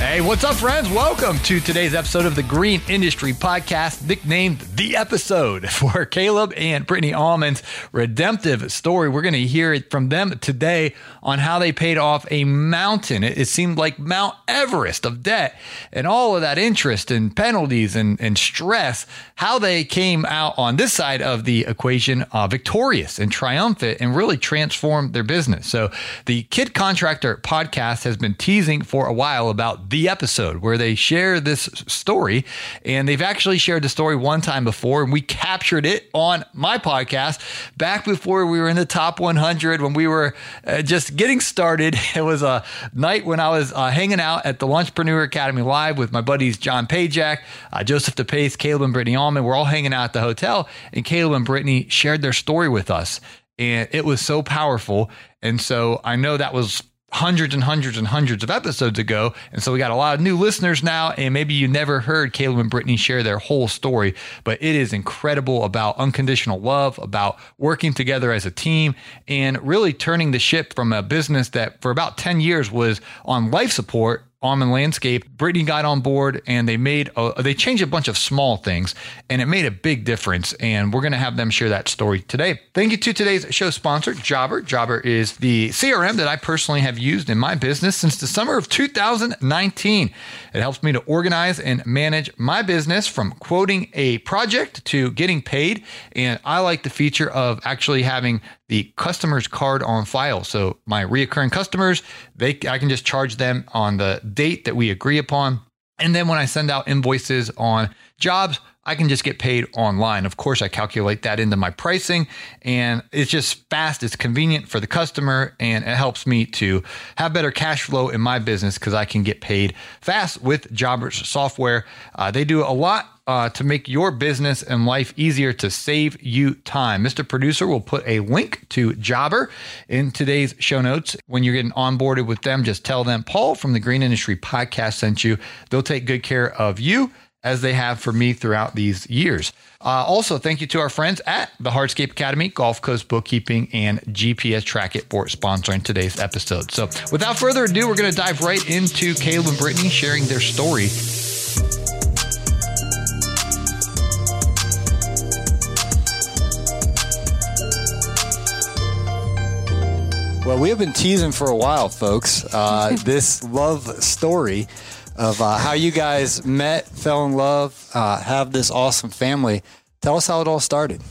Hey, what's up, friends? Welcome to today's episode of the Green Industry Podcast, nicknamed The Episode for Caleb and Brittany Allman's redemptive story. We're going to hear it from them today on how they paid off a mountain. It, it, seemed like Mount Everest of debt and all of that interest and penalties and, and stress, how they came out on this side of the equation uh, victorious and triumphant and really transformed their business. So, the Kid Contractor podcast has been teasing for a while about the episode where they share this story. And they've actually shared the story one time before, and we captured it on my podcast back before we were in the top 100 when we were uh, just getting started. It was a night when I was uh, hanging out at the Lunchpreneur Academy Live with my buddies John Pajak, uh, Joseph DePace, Caleb and Brittany Allman. We're all hanging out at the hotel, and Caleb and Brittany shared their story with us. And it was so powerful. And so I know that was hundreds and hundreds and hundreds of episodes ago. And so we got a lot of new listeners now. And maybe you never heard Caleb and Brittany share their whole story, but it is incredible about unconditional love, about working together as a team, and really turning the ship from a business that for about 10 years was on life support Allman Landscape, Brittany got on board and they made a, they changed a bunch of small things and it made a big difference. And we're going to have them share that story today. Thank you to today's show sponsor, Jobber. Jobber is the CRM that I personally have used in my business since the summer of 2019. It helps me to organize and manage my business from quoting a project to getting paid. And I like the feature of actually having the customer's card on file. So my reoccurring customers, they I can just charge them on the date that we agree upon. And then when I send out invoices on jobs, I can just get paid online. Of course, I calculate that into my pricing and it's just fast, it's convenient for the customer, and it helps me to have better cash flow in my business because I can get paid fast with Jobbers software. Uh, they do a lot uh, to make your business and life easier to save you time. Mr. Producer will put a link to Jobber in today's show notes. When you're getting onboarded with them, just tell them Paul from the Green Industry Podcast sent you. They'll take good care of you as they have for me throughout these years. Uh, also, thank you to our friends at the Hardscape Academy, Gulf Coast Bookkeeping, and GPS Track It for sponsoring today's episode. So, without further ado, we're going to dive right into Caleb and Brittany sharing their story Well, we have been teasing for a while, folks. Uh, this love story of uh, how you guys met, fell in love, uh, have this awesome family. Tell us how it all started.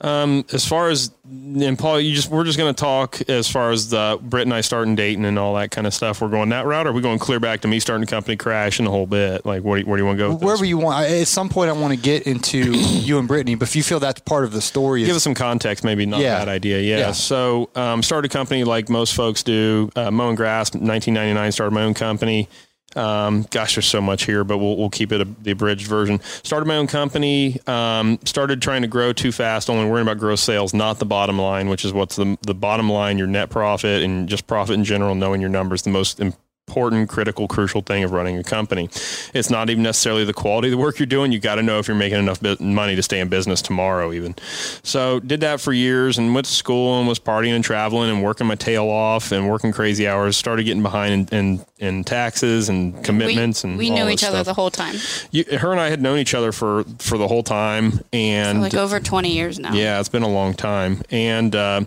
Um, as far as and Paul, you just we're just going to talk as far as the Britt and I starting dating and all that kind of stuff. We're going that route, or are we going clear back to me starting a company, crash, and the whole bit? Like, where, where do you want to go? Wherever this? you want. At some point, I want to get into you and Brittany, but if you feel that's part of the story, give us some context. Maybe not yeah. bad idea. Yeah. yeah. So, um, started a company like most folks do. Uh, mowing grass. 1999 started my own company. Um, gosh, there's so much here, but we'll, we'll keep it a, the abridged version. Started my own company. Um, started trying to grow too fast, only worrying about gross sales, not the bottom line, which is what's the the bottom line, your net profit and just profit in general. Knowing your numbers, the most important, critical, crucial thing of running a company. It's not even necessarily the quality of the work you're doing. You got to know if you're making enough money to stay in business tomorrow, even. So did that for years and went to school and was partying and traveling and working my tail off and working crazy hours. Started getting behind and, in, in taxes and commitments we, and we knew each other the whole time. You, her and I had known each other for for the whole time and so like over 20 years now. Yeah, it's been a long time. And uh,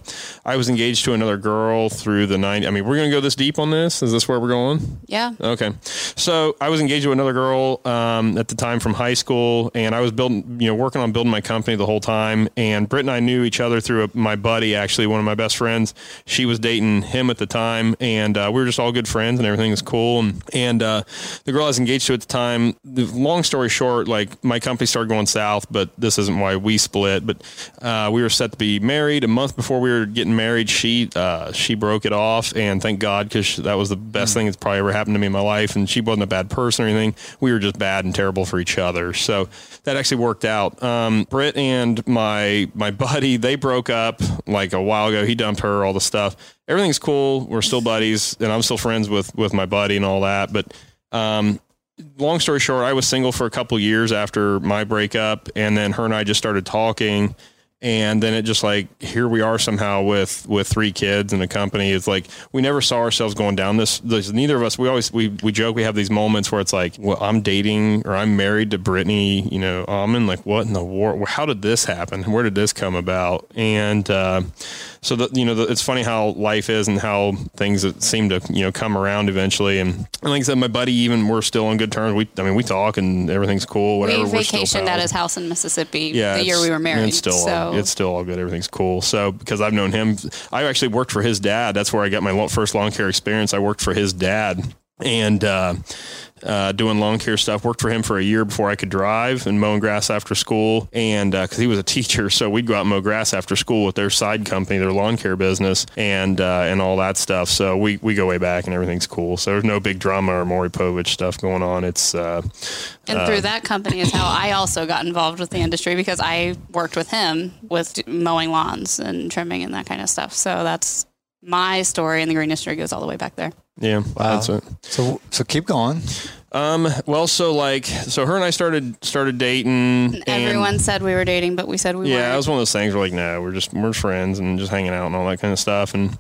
I was engaged to another girl through the 90. I mean, we're going to go this deep on this. Is this where we're going? Yeah. Okay. So I was engaged with another girl um, at the time from high school, and I was building, you know, working on building my company the whole time. And Britt and I knew each other through a, my buddy, actually, one of my best friends. She was dating him at the time, and uh, we were just all good friends, and everything was was cool. And, and uh, the girl I was engaged to at the time, the long story short, like my company started going south, but this isn't why we split. But uh, we were set to be married a month before we were getting married. She uh, she broke it off, and thank God because that was the best mm. thing that's probably ever happened to me in my life. And she wasn't a bad person or anything. We were just bad and terrible for each other. So that actually worked out. Um, Britt and my my buddy they broke up like a while ago. He dumped her, all the stuff. Everything's cool. We're still buddies, and I'm still friends with with my buddy and all that. But um, long story short, I was single for a couple years after my breakup, and then her and I just started talking and then it just like here we are somehow with with three kids and a company. It's like we never saw ourselves going down this, this neither of us we always we, we joke we have these moments where it's like well i'm dating or i'm married to brittany you know Allman like what in the war how did this happen? Where did this come about? And uh, so that you know the, it's funny how life is and how things seem to you know come around eventually. And, and, like I said my buddy even we're still on good terms. We I mean we talk and everything's cool whatever we vacationed at his house in Mississippi yeah, the year we were married still so. It's still all good. Everything's cool. So because I've known him I actually worked for his dad. That's where I got my first lawn care experience. I worked for his dad. And uh, uh, doing lawn care stuff. Worked for him for a year before I could drive and mowing grass after school. And because uh, he was a teacher, so we'd go out and mow grass after school with their side company, their lawn care business, and uh, and all that stuff. So we, we go way back, and everything's cool. So there's no big drama or Maury Povich stuff going on. It's uh, and through that company is how I also got involved with the industry because I worked with him with mowing lawns and trimming and that kind of stuff. So that's my story in the green industry goes all the way back there. Yeah, wow. That's it. So so keep going. Um. Well, so like, so her and I started started dating. Everyone said we were dating, but we said we. Yeah, weren't. it was one of those things. We're like, no, we're just we're friends and just hanging out and all that kind of stuff. And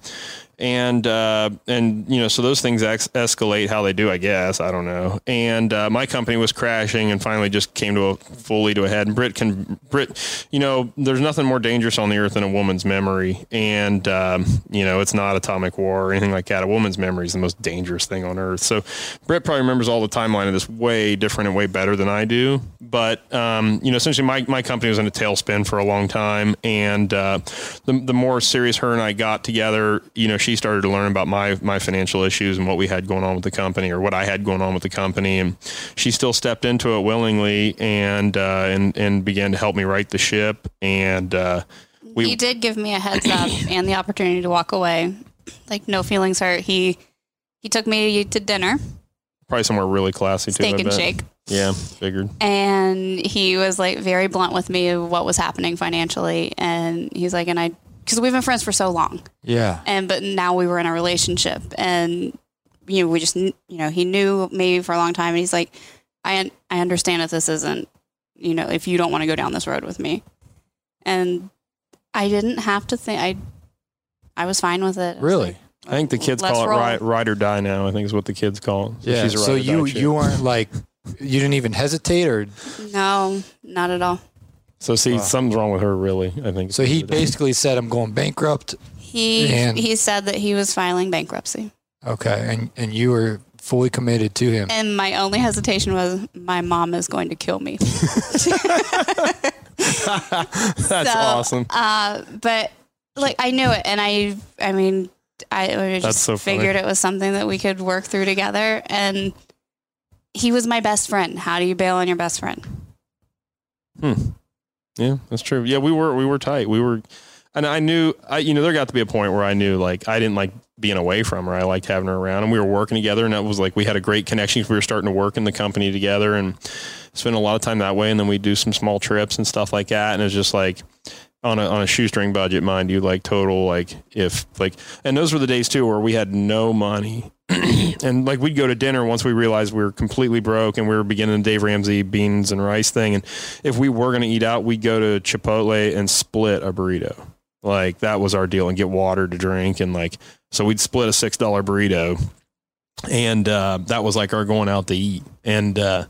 and uh, and you know, so those things ex- escalate how they do, I guess. I don't know. And uh, my company was crashing, and finally just came to a fully to a head. And Brit can Brit, you know, there's nothing more dangerous on the earth than a woman's memory, and um, you know, it's not atomic war or anything like that. A woman's memory is the most dangerous thing on earth. So Brit probably remembers all the timeline of this way different and way better than I do. But um, you know, essentially, my my company was in a tailspin for a long time, and uh, the the more serious her and I got together, you know, she she started to learn about my my financial issues and what we had going on with the company or what I had going on with the company, and she still stepped into it willingly and uh, and and began to help me right the ship. And uh, we he did give me a heads up and the opportunity to walk away, like no feelings hurt. He he took me to dinner, probably somewhere really classy steak too. and shake. Yeah, figured. And he was like very blunt with me of what was happening financially, and he's like, and I because we've been friends for so long. Yeah. And but now we were in a relationship, and you know we just you know he knew me for a long time, and he's like, I I understand if this isn't you know if you don't want to go down this road with me, and I didn't have to think I I was fine with it. Really. I think the kids call it ride, ride, or die now. I think is what the kids call it. So yeah. so you you weren't like you didn't even hesitate or no, not at all. So see, wow. something's wrong with her, really. I think. So he basically said, "I'm going bankrupt." He and, he said that he was filing bankruptcy. Okay, and and you were fully committed to him. And my only hesitation was, my mom is going to kill me. That's so, awesome. Uh, but like I knew it, and I I mean I just so figured it was something that we could work through together. And he was my best friend. How do you bail on your best friend? Hmm. Yeah, that's true. Yeah, we were we were tight. We were, and I knew I you know there got to be a point where I knew like I didn't like being away from her. I liked having her around, and we were working together, and that was like we had a great connection. We were starting to work in the company together, and spend a lot of time that way. And then we do some small trips and stuff like that. And it's just like on a on a shoestring budget, mind you, like total like if like and those were the days too where we had no money and like we'd go to dinner once we realized we were completely broke and we were beginning the Dave Ramsey beans and rice thing. And if we were going to eat out, we'd go to Chipotle and split a burrito. Like that was our deal and get water to drink. And like, so we'd split a $6 burrito. And uh, that was like our going out to eat. And uh,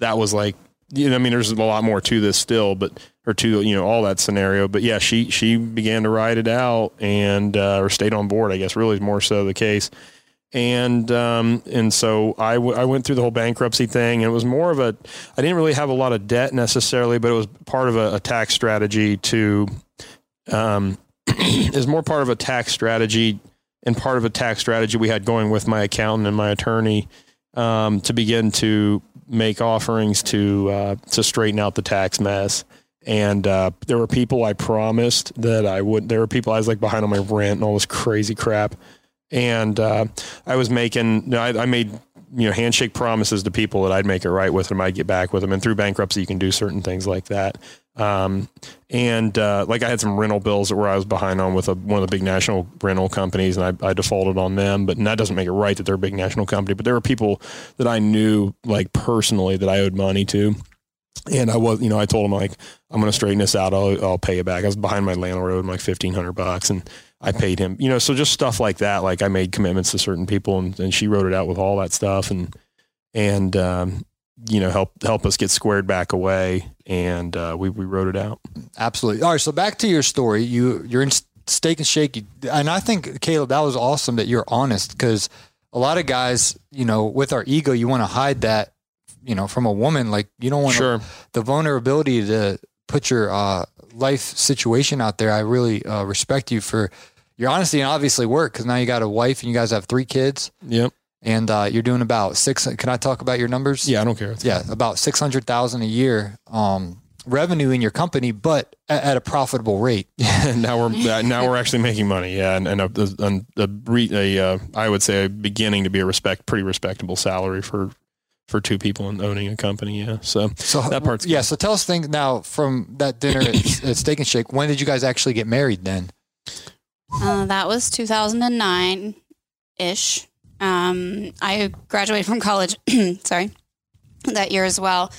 that was like, you know, I mean, there's a lot more to this still, but or to you know all that scenario. But yeah, she she began to ride it out and uh, or stayed on board. I guess really is more so the case and um, and so I, w- I went through the whole bankruptcy thing. And it was more of a I didn't really have a lot of debt necessarily, but it was part of a, a tax strategy to um, is more part of a tax strategy and part of a tax strategy we had going with my accountant and my attorney um, to begin to make offerings to uh, to straighten out the tax mess. And uh, there were people I promised that I would. There were people I was like behind on my rent and all this crazy crap. And uh, I was making. I, I made you know handshake promises to people that I'd make it right with them. I'd get back with them. And through bankruptcy, you can do certain things like that. Um, and uh, like I had some rental bills that where I was behind on with a, one of the big national rental companies, and I, I defaulted on them. But that doesn't make it right that they're a big national company. But there were people that I knew like personally that I owed money to, and I was, you know, I told them like I'm going to straighten this out. I'll, I'll pay it back. I was behind my landlord, owed like fifteen hundred bucks, and I paid him. You know, so just stuff like that. Like I made commitments to certain people, and, and she wrote it out with all that stuff, and and um, you know help help us get squared back away and uh, we, we wrote it out absolutely all right so back to your story you you're in steak and shake and i think caleb that was awesome that you're honest because a lot of guys you know with our ego you want to hide that you know from a woman like you don't want sure. the vulnerability to put your uh, life situation out there i really uh, respect you for your honesty and obviously work because now you got a wife and you guys have three kids yep and uh, you're doing about six. Can I talk about your numbers? Yeah, I don't care. Yeah, about six hundred thousand a year um, revenue in your company, but at, at a profitable rate. now we're now we're actually making money. Yeah, and, and a, a, a, a uh, I would say a beginning to be a respect, pretty respectable salary for for two people and owning a company. Yeah, so so that part's yeah. Good. So tell us things now from that dinner at, at Steak and Shake. When did you guys actually get married? Then uh, that was two thousand and nine ish. Um, I graduated from college, sorry, that year as well.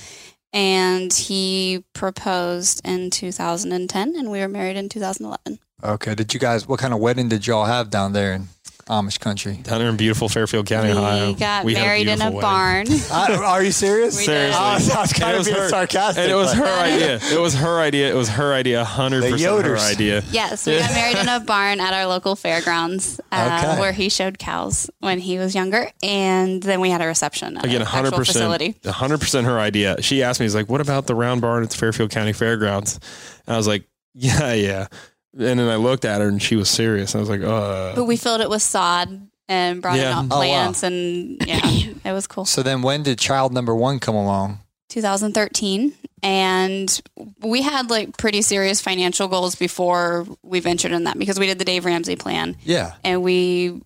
And he proposed in 2010, and we were married in 2011. Okay. Did you guys, what kind of wedding did y'all have down there? Amish country. Down there in beautiful Fairfield County, we Ohio. Got we married a in a wedding. barn. uh, are you serious? We Seriously. Oh, I was kind of being her, sarcastic. And it was her idea. It was her idea. It was her idea. hundred percent her idea. Yes, we got married in a barn at our local fairgrounds, uh, okay. where he showed cows when he was younger, and then we had a reception. Again, hundred percent, hundred percent her idea. She asked me, "He's like, what about the round barn at the Fairfield County Fairgrounds?" And I was like, "Yeah, yeah." And then I looked at her and she was serious. I was like, uh. But we filled it with sod and brought yeah. in plants oh, wow. and yeah, it was cool. So then when did child number one come along? 2013 and we had like pretty serious financial goals before we ventured in that because we did the Dave Ramsey plan. Yeah. And we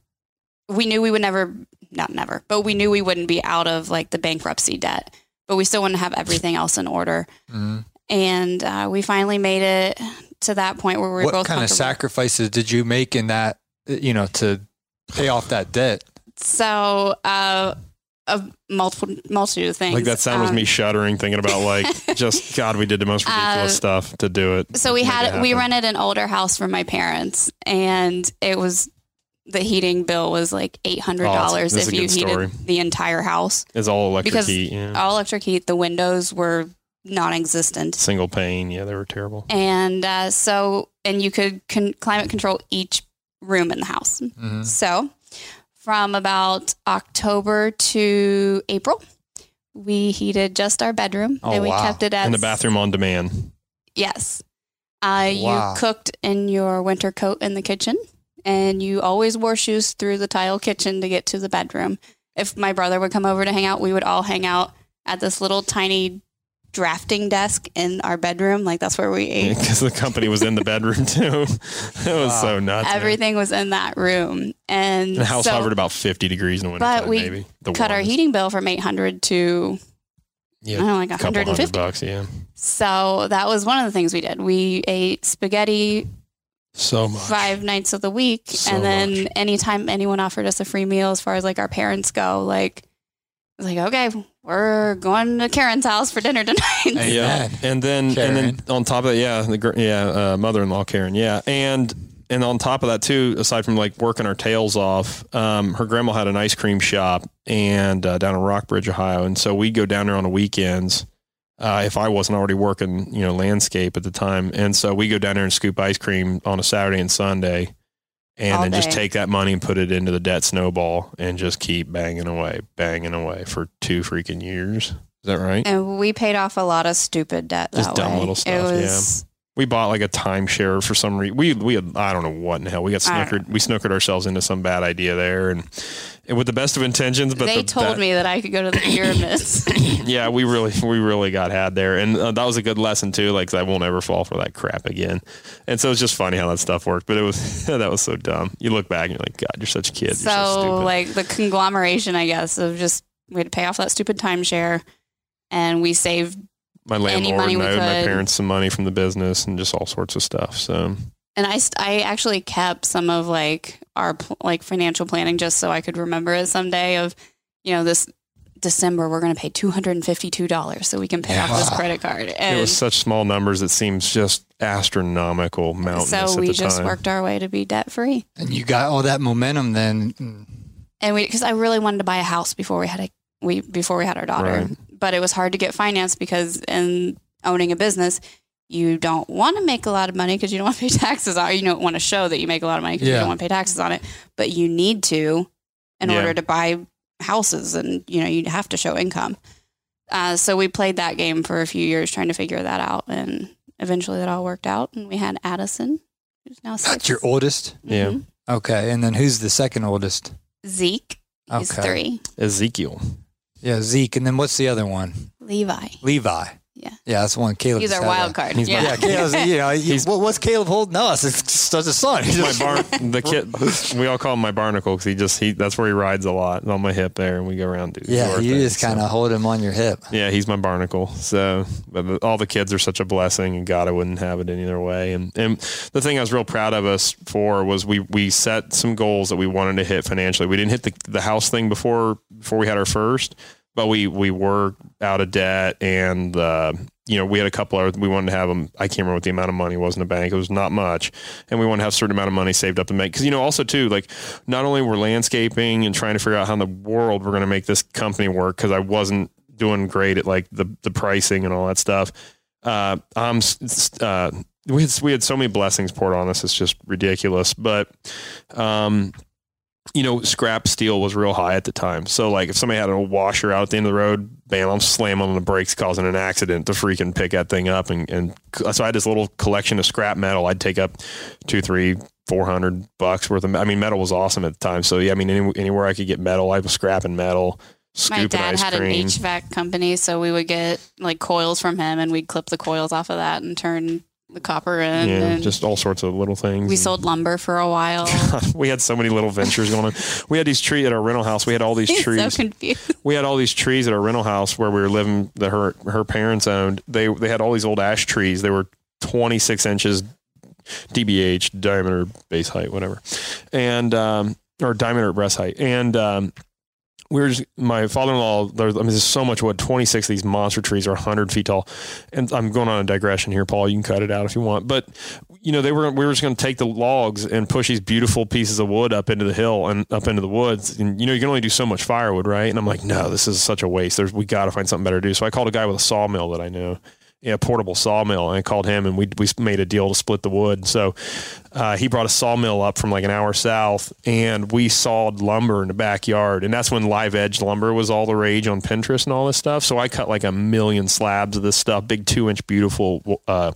we knew we would never not never, but we knew we wouldn't be out of like the bankruptcy debt, but we still wouldn't have everything else in order. Mm-hmm. And uh, we finally made it to that point where we were what both. What kind of sacrifices did you make in that? You know, to pay off that debt? So, uh, a multiple multitude of things. Like that sound um, was me um, shuddering, thinking about like just God, we did the most ridiculous uh, stuff to do it. So we had we rented an older house from my parents, and it was the heating bill was like eight hundred dollars oh, if you heated story. the entire house. It's all electric because heat. Yeah. All electric heat. The windows were non-existent. Single pane. Yeah, they were terrible. And uh, so, and you could con- climate control each room in the house. Mm-hmm. So from about October to April, we heated just our bedroom oh, and we wow. kept it as in the bathroom on demand. Yes. Uh, wow. You cooked in your winter coat in the kitchen and you always wore shoes through the tile kitchen to get to the bedroom. If my brother would come over to hang out, we would all hang out at this little tiny drafting desk in our bedroom. Like that's where we ate. Because the company was in the bedroom too. it was wow. so nuts. Everything man. was in that room, and the house so, hovered about fifty degrees in the winter. But time, we maybe. The cut our heating bill from eight hundred to yeah, I don't know, like 150 bucks. Yeah. So that was one of the things we did. We ate spaghetti so much five nights of the week, so and then much. anytime anyone offered us a free meal, as far as like our parents go, like I was like, okay, we're going to Karen's house for dinner tonight. yeah, and then Karen. and then on top of that, yeah, the yeah uh, mother-in-law Karen, yeah, and and on top of that too, aside from like working our tails off, um, her grandma had an ice cream shop and uh, down in Rockbridge, Ohio, and so we'd go down there on the weekends. Uh, if I wasn't already working, you know, landscape at the time, and so we go down there and scoop ice cream on a Saturday and Sunday and All then day. just take that money and put it into the debt snowball and just keep banging away, banging away for two freaking years. Is that right? And we paid off a lot of stupid debt. Just dumb way. little stuff. It was, we bought like a timeshare for some reason. We we had, I don't know what in hell we got snookered. We snookered ourselves into some bad idea there, and, and with the best of intentions. But they the, told that, me that I could go to the pyramids. yeah, we really we really got had there, and uh, that was a good lesson too. Like I won't ever fall for that crap again. And so it's just funny how that stuff worked. But it was that was so dumb. You look back and you're like, God, you're such a kid. So, so like the conglomeration, I guess, of just we had to pay off that stupid timeshare, and we saved my landlord owed my parents some money from the business and just all sorts of stuff. So, and I, I actually kept some of like our like financial planning just so I could remember it someday of, you know, this December we're going to pay two hundred and fifty two dollars so we can pay yeah. off this credit card. And it was such small numbers; it seems just astronomical amounts. So we just time. worked our way to be debt free. And you got all that momentum then. Mm. And we because I really wanted to buy a house before we had a we before we had our daughter. Right but it was hard to get financed because in owning a business, you don't want to make a lot of money because you don't want to pay taxes on it. You don't want to show that you make a lot of money because yeah. you don't want to pay taxes on it, but you need to in yeah. order to buy houses and, you know, you have to show income. Uh, so we played that game for a few years trying to figure that out. And eventually that all worked out. And we had Addison, who's now six. That's your oldest? Mm-hmm. Yeah. Okay. And then who's the second oldest? Zeke. He's okay. three. Ezekiel. Yeah, Zeke. And then what's the other one? Levi. Levi. Yeah. Yeah, that's one Caleb. He's our wild card. He's yeah. yeah, Caleb's, you know, he's, what's Caleb holding us? It's just a son. He's my bar, the kid, we all call him my barnacle because he just, he, that's where he rides a lot on my hip there and we go around do Yeah, you just kind of so. hold him on your hip. Yeah, he's my barnacle. So, but all the kids are such a blessing and God, I wouldn't have it any other way. And, and the thing I was real proud of us for was we, we set some goals that we wanted to hit financially. We didn't hit the, the house thing before, before we had our first but we we were out of debt and uh, you know we had a couple of we wanted to have them i can't remember what the amount of money was in the bank. It was not much. And we wanted to have a certain amount of money saved up to make because you know also too like not only we're landscaping and trying to figure out how in the world we're going to make this company work because i wasn't doing great at like the the pricing and all that stuff uh i'm uh we had, we had so many blessings poured on us it's just ridiculous. But um you know, scrap steel was real high at the time. So like if somebody had a washer out at the end of the road, bam, I'm slamming on the brakes, causing an accident to freaking pick that thing up. And, and so I had this little collection of scrap metal. I'd take up two, three, four hundred bucks worth of. I mean, metal was awesome at the time. So yeah, I mean, any, anywhere I could get metal, I was scrapping metal. My dad had cream. an HVAC company, so we would get like coils from him, and we'd clip the coils off of that and turn the copper in. Yeah, just all sorts of little things. We sold lumber for a while. we had so many little ventures going on. We had these trees at our rental house. We had all these He's trees. So confused. We had all these trees at our rental house where we were living. That her her parents owned. They they had all these old ash trees. They were 26 inches DBH diameter base height, whatever, and um, or diameter breast height, and um, we were just, my father-in-law, I mean, there's so much wood, 26 of these monster trees are 100 feet tall. And I'm going on a digression here, Paul. You can cut it out if you want. But, you know, they were, we were just going to take the logs and push these beautiful pieces of wood up into the hill and up into the woods. And, you know, you can only do so much firewood, right? And I'm like, no, this is such a waste. There's, we got to find something better to do. So I called a guy with a sawmill that I a portable sawmill and I called him and we, we made a deal to split the wood. So uh, he brought a sawmill up from like an hour south and we sawed lumber in the backyard. And that's when live edge lumber was all the rage on Pinterest and all this stuff. So I cut like a million slabs of this stuff, big two inch beautiful uh,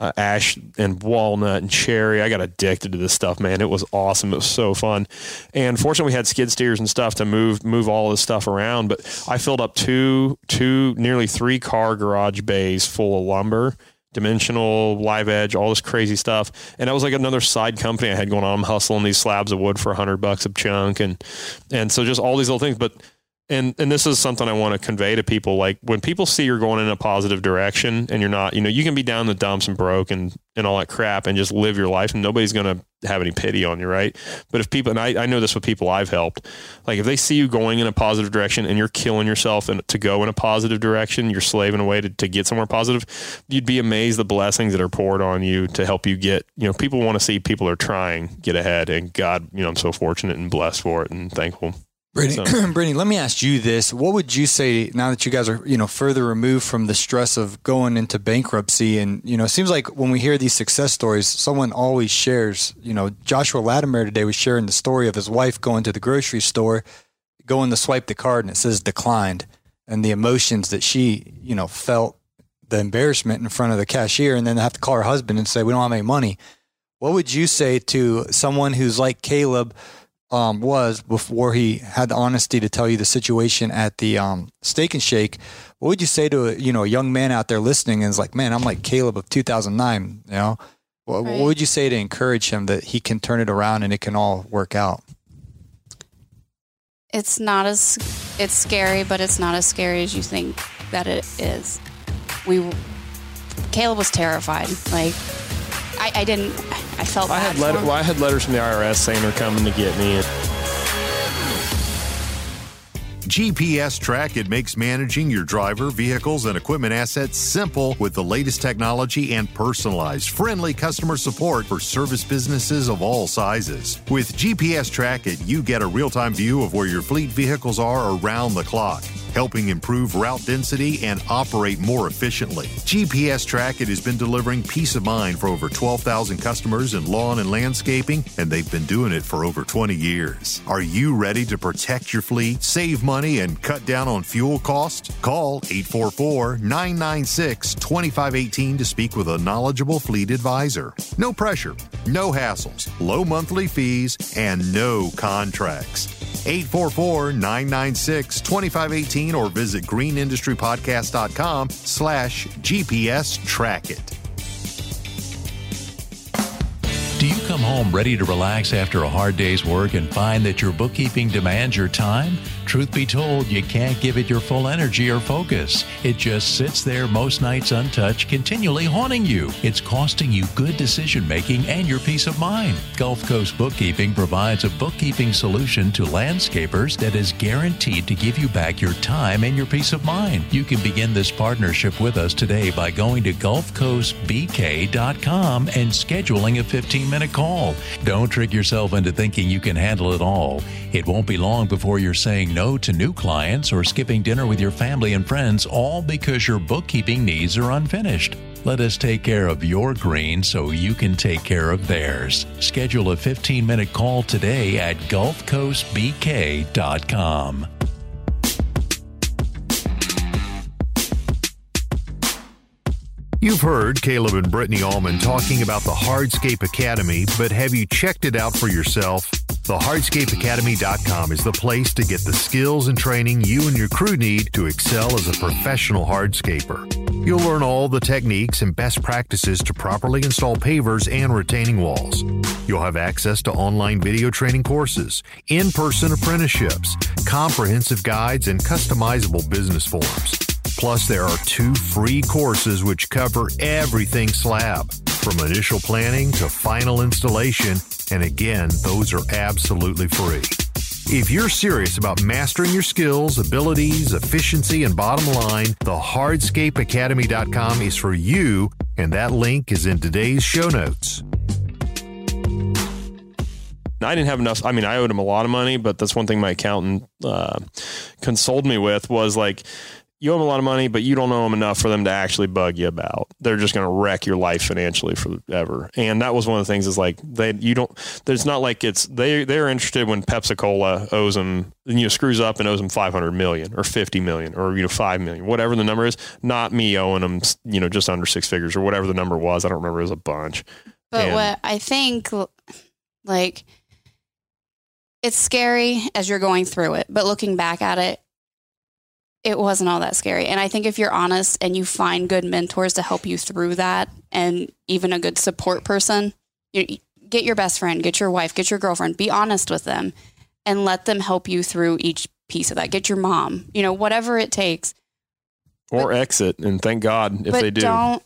uh, ash and walnut and cherry. I got addicted to this stuff, man. It was awesome. It was so fun. And fortunately, we had skid steers and stuff to move move all this stuff around. But I filled up two two nearly three car garage bays full of lumber. Dimensional, live edge, all this crazy stuff, and that was like another side company I had going on. I'm hustling these slabs of wood for a hundred bucks a chunk, and and so just all these little things. But and and this is something I want to convey to people. Like when people see you're going in a positive direction and you're not, you know, you can be down the dumps and broke and and all that crap and just live your life and nobody's gonna have any pity on you, right? But if people and I, I know this with people I've helped, like if they see you going in a positive direction and you're killing yourself and to go in a positive direction, you're slaving away to, to get somewhere positive, you'd be amazed the blessings that are poured on you to help you get, you know, people want to see people are trying get ahead and God, you know, I'm so fortunate and blessed for it and thankful. Brittany, so. Brittany, let me ask you this. What would you say now that you guys are, you know, further removed from the stress of going into bankruptcy? And, you know, it seems like when we hear these success stories, someone always shares, you know, Joshua Latimer today was sharing the story of his wife going to the grocery store, going to swipe the card and it says declined and the emotions that she, you know, felt the embarrassment in front of the cashier and then have to call her husband and say, we don't have any money. What would you say to someone who's like Caleb um, was before he had the honesty to tell you the situation at the um, Steak and Shake? What would you say to a, you know a young man out there listening and is like, man, I'm like Caleb of 2009. You know, what, right. what would you say to encourage him that he can turn it around and it can all work out? It's not as it's scary, but it's not as scary as you think that it is. We Caleb was terrified. Like I, I didn't. I felt. I had letter, well, I had letters from the IRS saying they're coming to get me. GPS Track it makes managing your driver, vehicles, and equipment assets simple with the latest technology and personalized, friendly customer support for service businesses of all sizes. With GPS Track it, you get a real-time view of where your fleet vehicles are around the clock helping improve route density and operate more efficiently. GPS Track It has been delivering peace of mind for over 12,000 customers in lawn and landscaping, and they've been doing it for over 20 years. Are you ready to protect your fleet, save money, and cut down on fuel costs? Call 844 996 2518 to speak with a knowledgeable fleet advisor. No pressure, no hassles, low monthly fees, and no contracts. 844 996 2518 or visit greenindustrypodcast.com slash GPS track it. Do you come home ready to relax after a hard day's work and find that your bookkeeping demands your time? Truth be told, you can't give it your full energy or focus. It just sits there most nights untouched, continually haunting you. It's costing you good decision making and your peace of mind. Gulf Coast Bookkeeping provides a bookkeeping solution to landscapers that is guaranteed to give you back your time and your peace of mind. You can begin this partnership with us today by going to GulfCoastBK.com and scheduling a 15 minute call. Don't trick yourself into thinking you can handle it all. It won't be long before you're saying no to new clients or skipping dinner with your family and friends, all because your bookkeeping needs are unfinished. Let us take care of your green so you can take care of theirs. Schedule a 15 minute call today at GulfCoastBK.com. You've heard Caleb and Brittany Allman talking about the Hardscape Academy, but have you checked it out for yourself? The hardscapeacademy.com is the place to get the skills and training you and your crew need to excel as a professional hardscaper. You'll learn all the techniques and best practices to properly install pavers and retaining walls. You'll have access to online video training courses, in person apprenticeships, comprehensive guides, and customizable business forms. Plus, there are two free courses which cover everything slab, from initial planning to final installation and again, those are absolutely free. If you're serious about mastering your skills, abilities, efficiency, and bottom line, the hardscapeacademy.com is for you, and that link is in today's show notes. I didn't have enough. I mean, I owed him a lot of money, but that's one thing my accountant uh, consoled me with was like, you owe them a lot of money, but you don't owe them enough for them to actually bug you about. They're just going to wreck your life financially forever. And that was one of the things is like they, you don't, there's not like it's, they, they're interested when Pepsi Cola owes them, you know, screws up and owes them 500 million or 50 million or, you know, 5 million, whatever the number is, not me owing them, you know, just under six figures or whatever the number was. I don't remember. It was a bunch. But and, what I think like, it's scary as you're going through it, but looking back at it, it wasn't all that scary. And I think if you're honest and you find good mentors to help you through that and even a good support person, you, get your best friend, get your wife, get your girlfriend, be honest with them and let them help you through each piece of that. Get your mom, you know, whatever it takes. Or but, exit and thank God if they do. Don't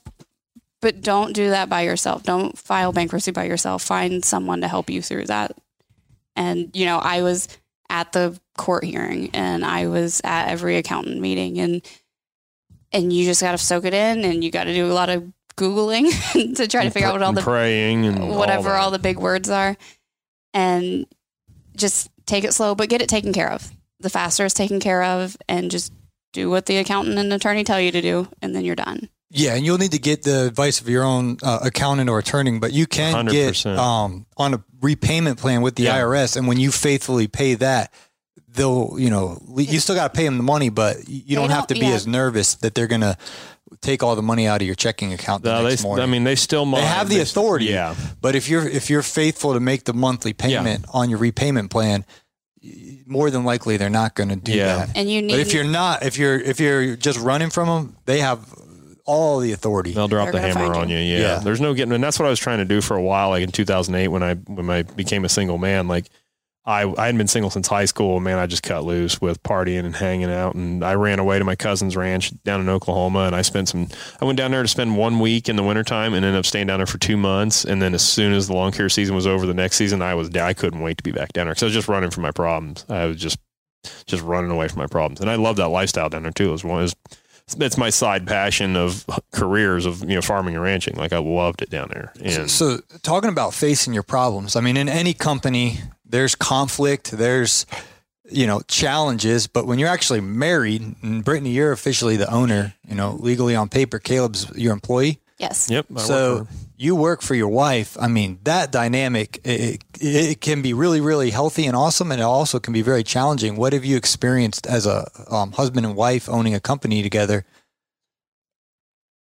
but don't do that by yourself. Don't file bankruptcy by yourself. Find someone to help you through that. And you know, I was at the court hearing and I was at every accountant meeting and and you just got to soak it in and you got to do a lot of googling to try to figure out what all the praying and whatever all, all the big words are and just take it slow but get it taken care of. The faster it's taken care of and just do what the accountant and attorney tell you to do and then you're done. Yeah, and you'll need to get the advice of your own uh, accountant or attorney, but you can 100%. get um, on a repayment plan with the yeah. IRS, and when you faithfully pay that, they'll you know you still got to pay them the money, but you don't, don't have to be yeah. as nervous that they're gonna take all the money out of your checking account the no, next they, morning. I mean, they still might. they have the They- authority. Yeah. But if you're if you're faithful to make the monthly payment on your repayment plan, more than likely they're not going to do Yeah. that. And you need But if you're not, if you're if you're just running from them, they have all the authority. They'll drop They're the hammer on you. you. Yeah. Yeah. There's no getting, and that's what I was trying to do for a while. Like in 2008, when I when I became a single man, like I I hadn't been single since high school. Man, I just cut loose with partying and hanging out, and I ran away to my cousin's ranch down in Oklahoma, and I spent some. I went down there to spend one week in the wintertime, and ended up staying down there for two months. And then as soon as the lawn care season was over, the next season, I was I couldn't wait to be back down there because I was just running from my problems. I was just just running away from my problems, and I love that lifestyle down there too. It was one. It was, it's my side passion of careers of you know farming and ranching. Like I loved it down there, and So, talking about facing your problems, I mean, in any company, there's conflict, there's you know challenges, but when you're actually married, and Brittany, you're officially the owner, you know, legally on paper. Caleb's your employee, yes. yep. I work so for- you work for your wife. I mean, that dynamic it, it can be really, really healthy and awesome, and it also can be very challenging. What have you experienced as a um, husband and wife owning a company together?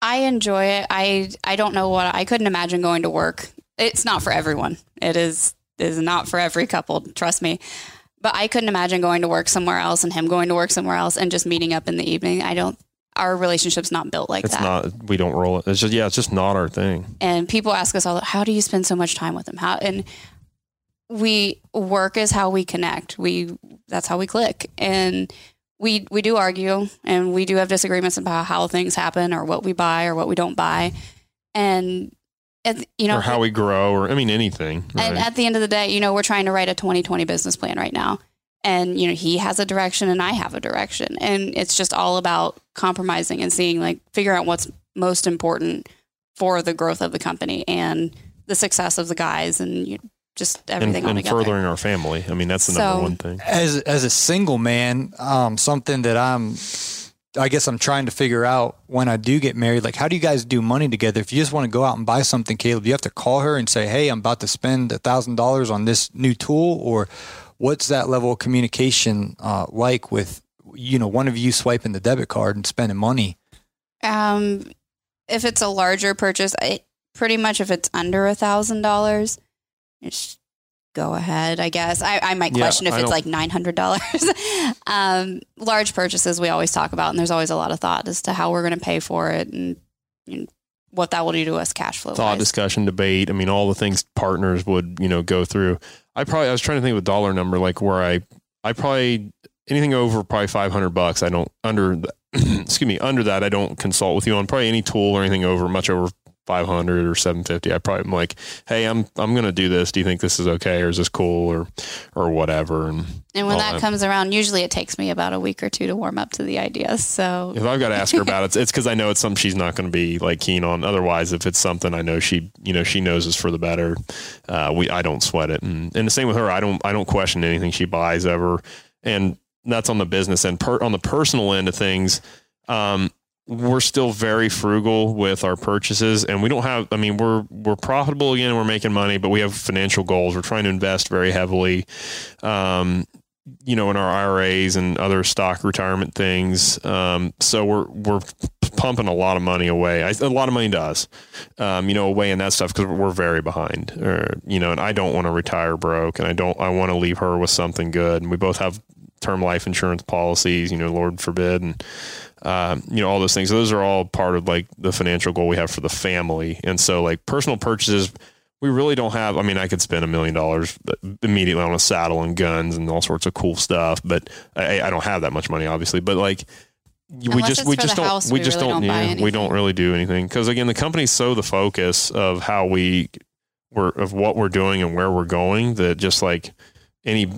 I enjoy it. I I don't know what I couldn't imagine going to work. It's not for everyone. It is is not for every couple, trust me. But I couldn't imagine going to work somewhere else and him going to work somewhere else and just meeting up in the evening. I don't our relationship's not built like it's that. It's not. We don't roll it. It's just yeah. It's just not our thing. and people ask us all how do you spend so much time with him how and we work is how we connect we that's how we click and we we do argue and we do have disagreements about how things happen or what we buy or what we don't buy and at, you know or how we grow, or I mean anything. and at the end of the day you know we're trying to write a 2020 business plan right now and you know he has a direction and i have a direction and it's just all about compromising and seeing like figure out what's most important for the growth of the company and the success of the guys and you, just and, everything all and furthering our family. I mean, that's the So- number one thing. as as a single man, um, something that I'm, I guess I'm trying to figure out when I do get married. Like, how do you guys do money together? If you just want to go out and buy something, Caleb, you have to call her and say, "Hey, I'm about to spend a thousand dollars on this new tool," or what's that level of communication uh, like with you know one of you swiping the debit card and spending money? um if it's a larger purchase i pretty much if it's under a thousand dollars just go ahead i guess i, I might Yeah, question if I it's don't- like $900 um large purchases we always talk about and there's always a lot of thought as to how we're going to pay for it and, and what that will do to us cash flow Thought, discussion, debate. I mean, all the things partners would you know go through. I probably I was trying to think of a dollar number like where I I probably anything over probably five hundred bucks. I don't under excuse me under that I don't consult with you on probably any tool or anything over much over 500 or 750 i probably am like hey i'm i'm to do this. Do you think this is okay? Or is this cool? Or or whatever and and when that that. comes around usually it takes me about a week or two to warm up to the idea so. If i've got to ask her about it it's- it's because i know it's something she's not going to be like keen on. Otherwise if it's something i know she you know she knows is for the better uh we i don't sweat it. And, and the same with her. I don't i don't question anything she buys ever. And that's on the business end. Per, on the personal end of things um we're still very frugal with our purchases and we don't have i mean we're we're profitable again we're making money but we have financial goals. We're trying to invest very heavily um you know in our iras and other stock retirement things. Um so we're we're pumping a lot of money away. I, a lot of money does um you know away in that stuff because we're very behind or you know and i don't want to retire broke and i don't i want to leave her with something good and we both have term life insurance policies you know lord forbid and um, you know all those things. Those are all part of like the financial goal we have for the family. And so like personal purchases we really don't have i mean i could spend a million dollars immediately on a saddle and guns and all sorts of cool stuff but i, I don't have that much money obviously. But like we Unless just we just don't house, we we just really don't, don't yeah, we don't really do anything. Because again the company's so the focus of how we we're of what we're doing and where we're going that just like any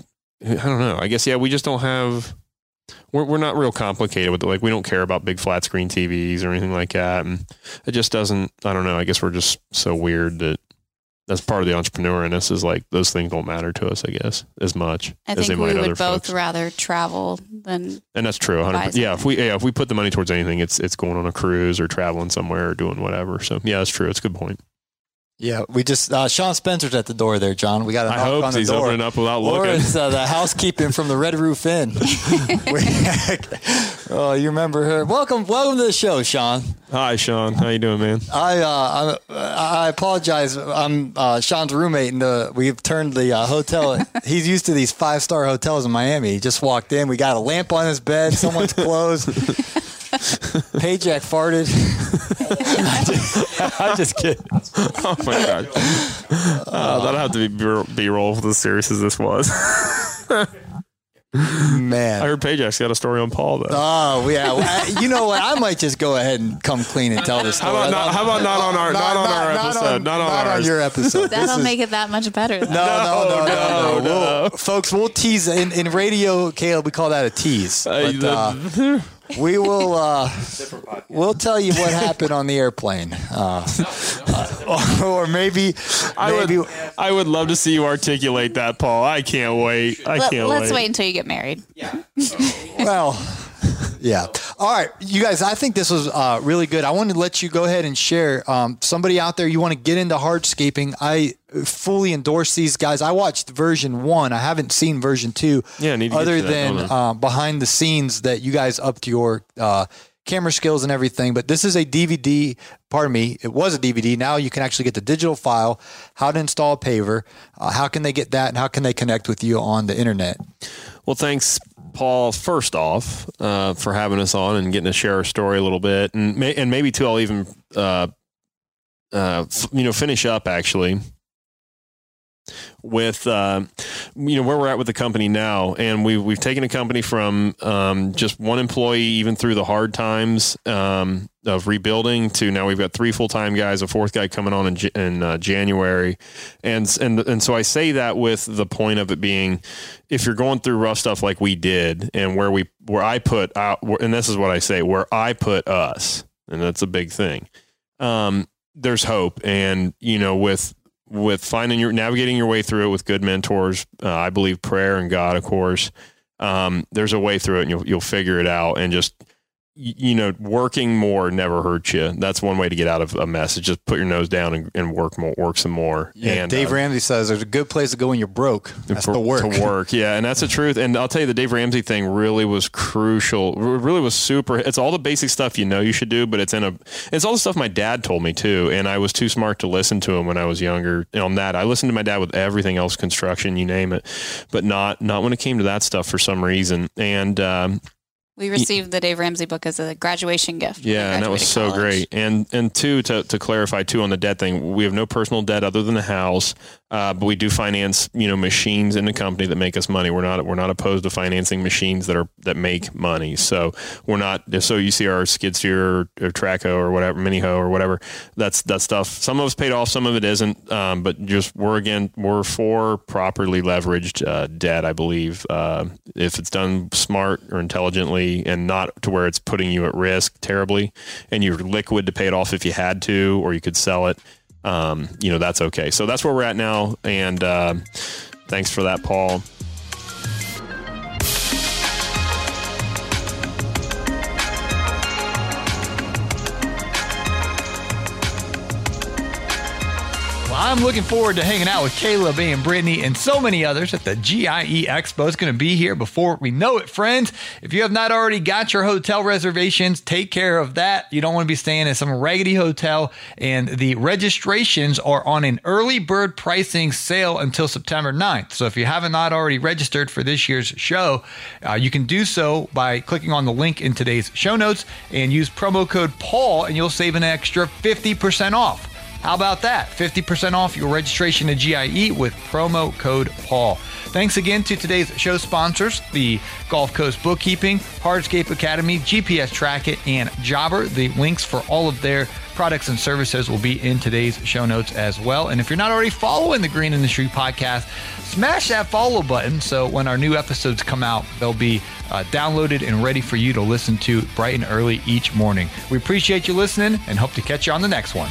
i don't know i guess yeah we just don't have we're, we're not real complicated with it. Like we don't care about big flat screen TVs or anything like that. And it just doesn't, I don't know. I guess we're just so weird that that's part of the entrepreneur in us is like those things don't matter to us, I guess, as much i as they we might would other both folks. rather travel than And that's true. Yeah. If we, yeah, if we put the money towards anything, it's, it's going on a cruise or traveling somewhere or doing whatever. So yeah, that's true. It's a good point. Yeah, we just uh, Sean Spencer's at the door there, John. We got I knock hope on the he's door. opening up without looking. Or it's uh, the housekeeping from the Red Roof Inn. Oh, you remember her? Welcome, welcome to the show, Sean. Hi, Sean. How you doing, man? I uh, I, I apologize. I'm uh, Sean's roommate, and uh, we've turned the uh, hotel. he's used to these five star hotels in Miami. He just walked in. We got a lamp on his bed. Someone's clothes. Pajak farted. I'm just kidding. Oh my god, uh, that'll have to be B roll for as serious as this was. Man, I heard Pajak's got a story on Paul though. Oh yeah, you know what? I might just go ahead and come clean and tell this story. How about not, how about not on our not, not on our episode? Not on, not on, your episode. That'll is, make it that much better. No, no, no, no, no. no. We'll, folks, we'll tease in, in radio, Caleb. We call that a tease. But, uh, we will uh, we'll tell you what happened on the airplane uh, uh, or maybe, I maybe would I would love to see you articulate that Paul I can't wait I can't let's wait. wait until you get married yeah well yeah. All right, you guys. I think this was uh, really good. I wanted to let you go ahead and share. Um, somebody out there, you want to get into hardscaping? I fully endorse these guys. I watched version one. I haven't seen version two. Yeah, need to other than uh, behind the scenes that you guys up to your uh, camera skills and everything. But this is a DVD. Pardon me, it was a DVD. Now you can actually get the digital file. How to install a paver? Uh, how can they get that? And how can they connect with you on the internet? Well, thanks Paul, first off, uh, for having us on and getting to share our story a little bit, and may, and maybe too, I'll even uh, uh, f- you know finish up actually with uh, you know where we're at with the company now, and we've we've taken a company from um, just one employee even through the hard times um, of rebuilding to now we've got three full time guys, a fourth guy coming on in, in uh, January, and and and so I say that with the point of it being, if you're going through rough stuff like we did, and where we where I put out, and this is what I say, where I put us, and that's a big thing. Um, there's hope, and you know with with finding your navigating your way through it with good mentors. Uh, I believe prayer and God, of course. Um, there's a way through it, and you'll you'll figure it out. And just you know, working more never hurts you. That's one way to get out of a mess. Is just put your nose down and, and work more, work some more. Yeah, and Dave uh, Ramsey says there's a good place to go when you're broke. That's for, the work. To work, yeah, and that's the truth. And I'll tell you, the Dave Ramsey thing really was crucial. It Really was super. It's all the basic stuff you know you should do, but it's in a. It's all the stuff my dad told me too, and I was too smart to listen to him when I was younger. And on that, I listened to my dad with everything else, construction, you name it, but not not when it came to that stuff for some reason. And um, we received the Dave Ramsey book as a graduation gift. Yeah, and that was so college. great. And and two to to clarify too on the debt thing, we have no personal debt other than the house. Uh, but we do finance, you know, machines in the company that make us money. We're not we're not opposed to financing machines that are that make money. So we're not. So you see our skid steer or, or Traco or whatever, mini hoe or whatever. That's that stuff. Some of it's paid off, some of it isn't. Um, but just we're again we're for properly leveraged uh, debt. I believe uh, if it's done smart or intelligently and not to where it's putting you at risk terribly, and you're liquid to pay it off if you had to, or you could sell it um, you know, that's okay. So that's where we're at now. And uh, thanks for that, Paul. I'm looking forward to hanging out with Caleb and Brittany and so many others at the GIE Expo. It's going to be here before we know it, friends. If you have not already got your hotel reservations, take care of that. You don't want to be staying at some raggedy hotel. And the registrations are on an early bird pricing sale until September 9th. So if you haven't not already registered for this year's show, uh, you can do so by clicking on the link in today's show notes and use promo code Paul, and you'll save an extra 50% off. How about that? 50% off your registration to GIE with promo code Paul. Thanks again to today's show sponsors, the Gulf Coast Bookkeeping, Hardscape Academy, GPS Track It, and Jobber. The links for all of their products and services will be in today's show notes as well. And if you're not already following the Green Industry Podcast, smash that follow button so when our new episodes come out, they'll be uh, downloaded and ready for you to listen to bright and early each morning. We appreciate you listening and hope to catch you on the next one.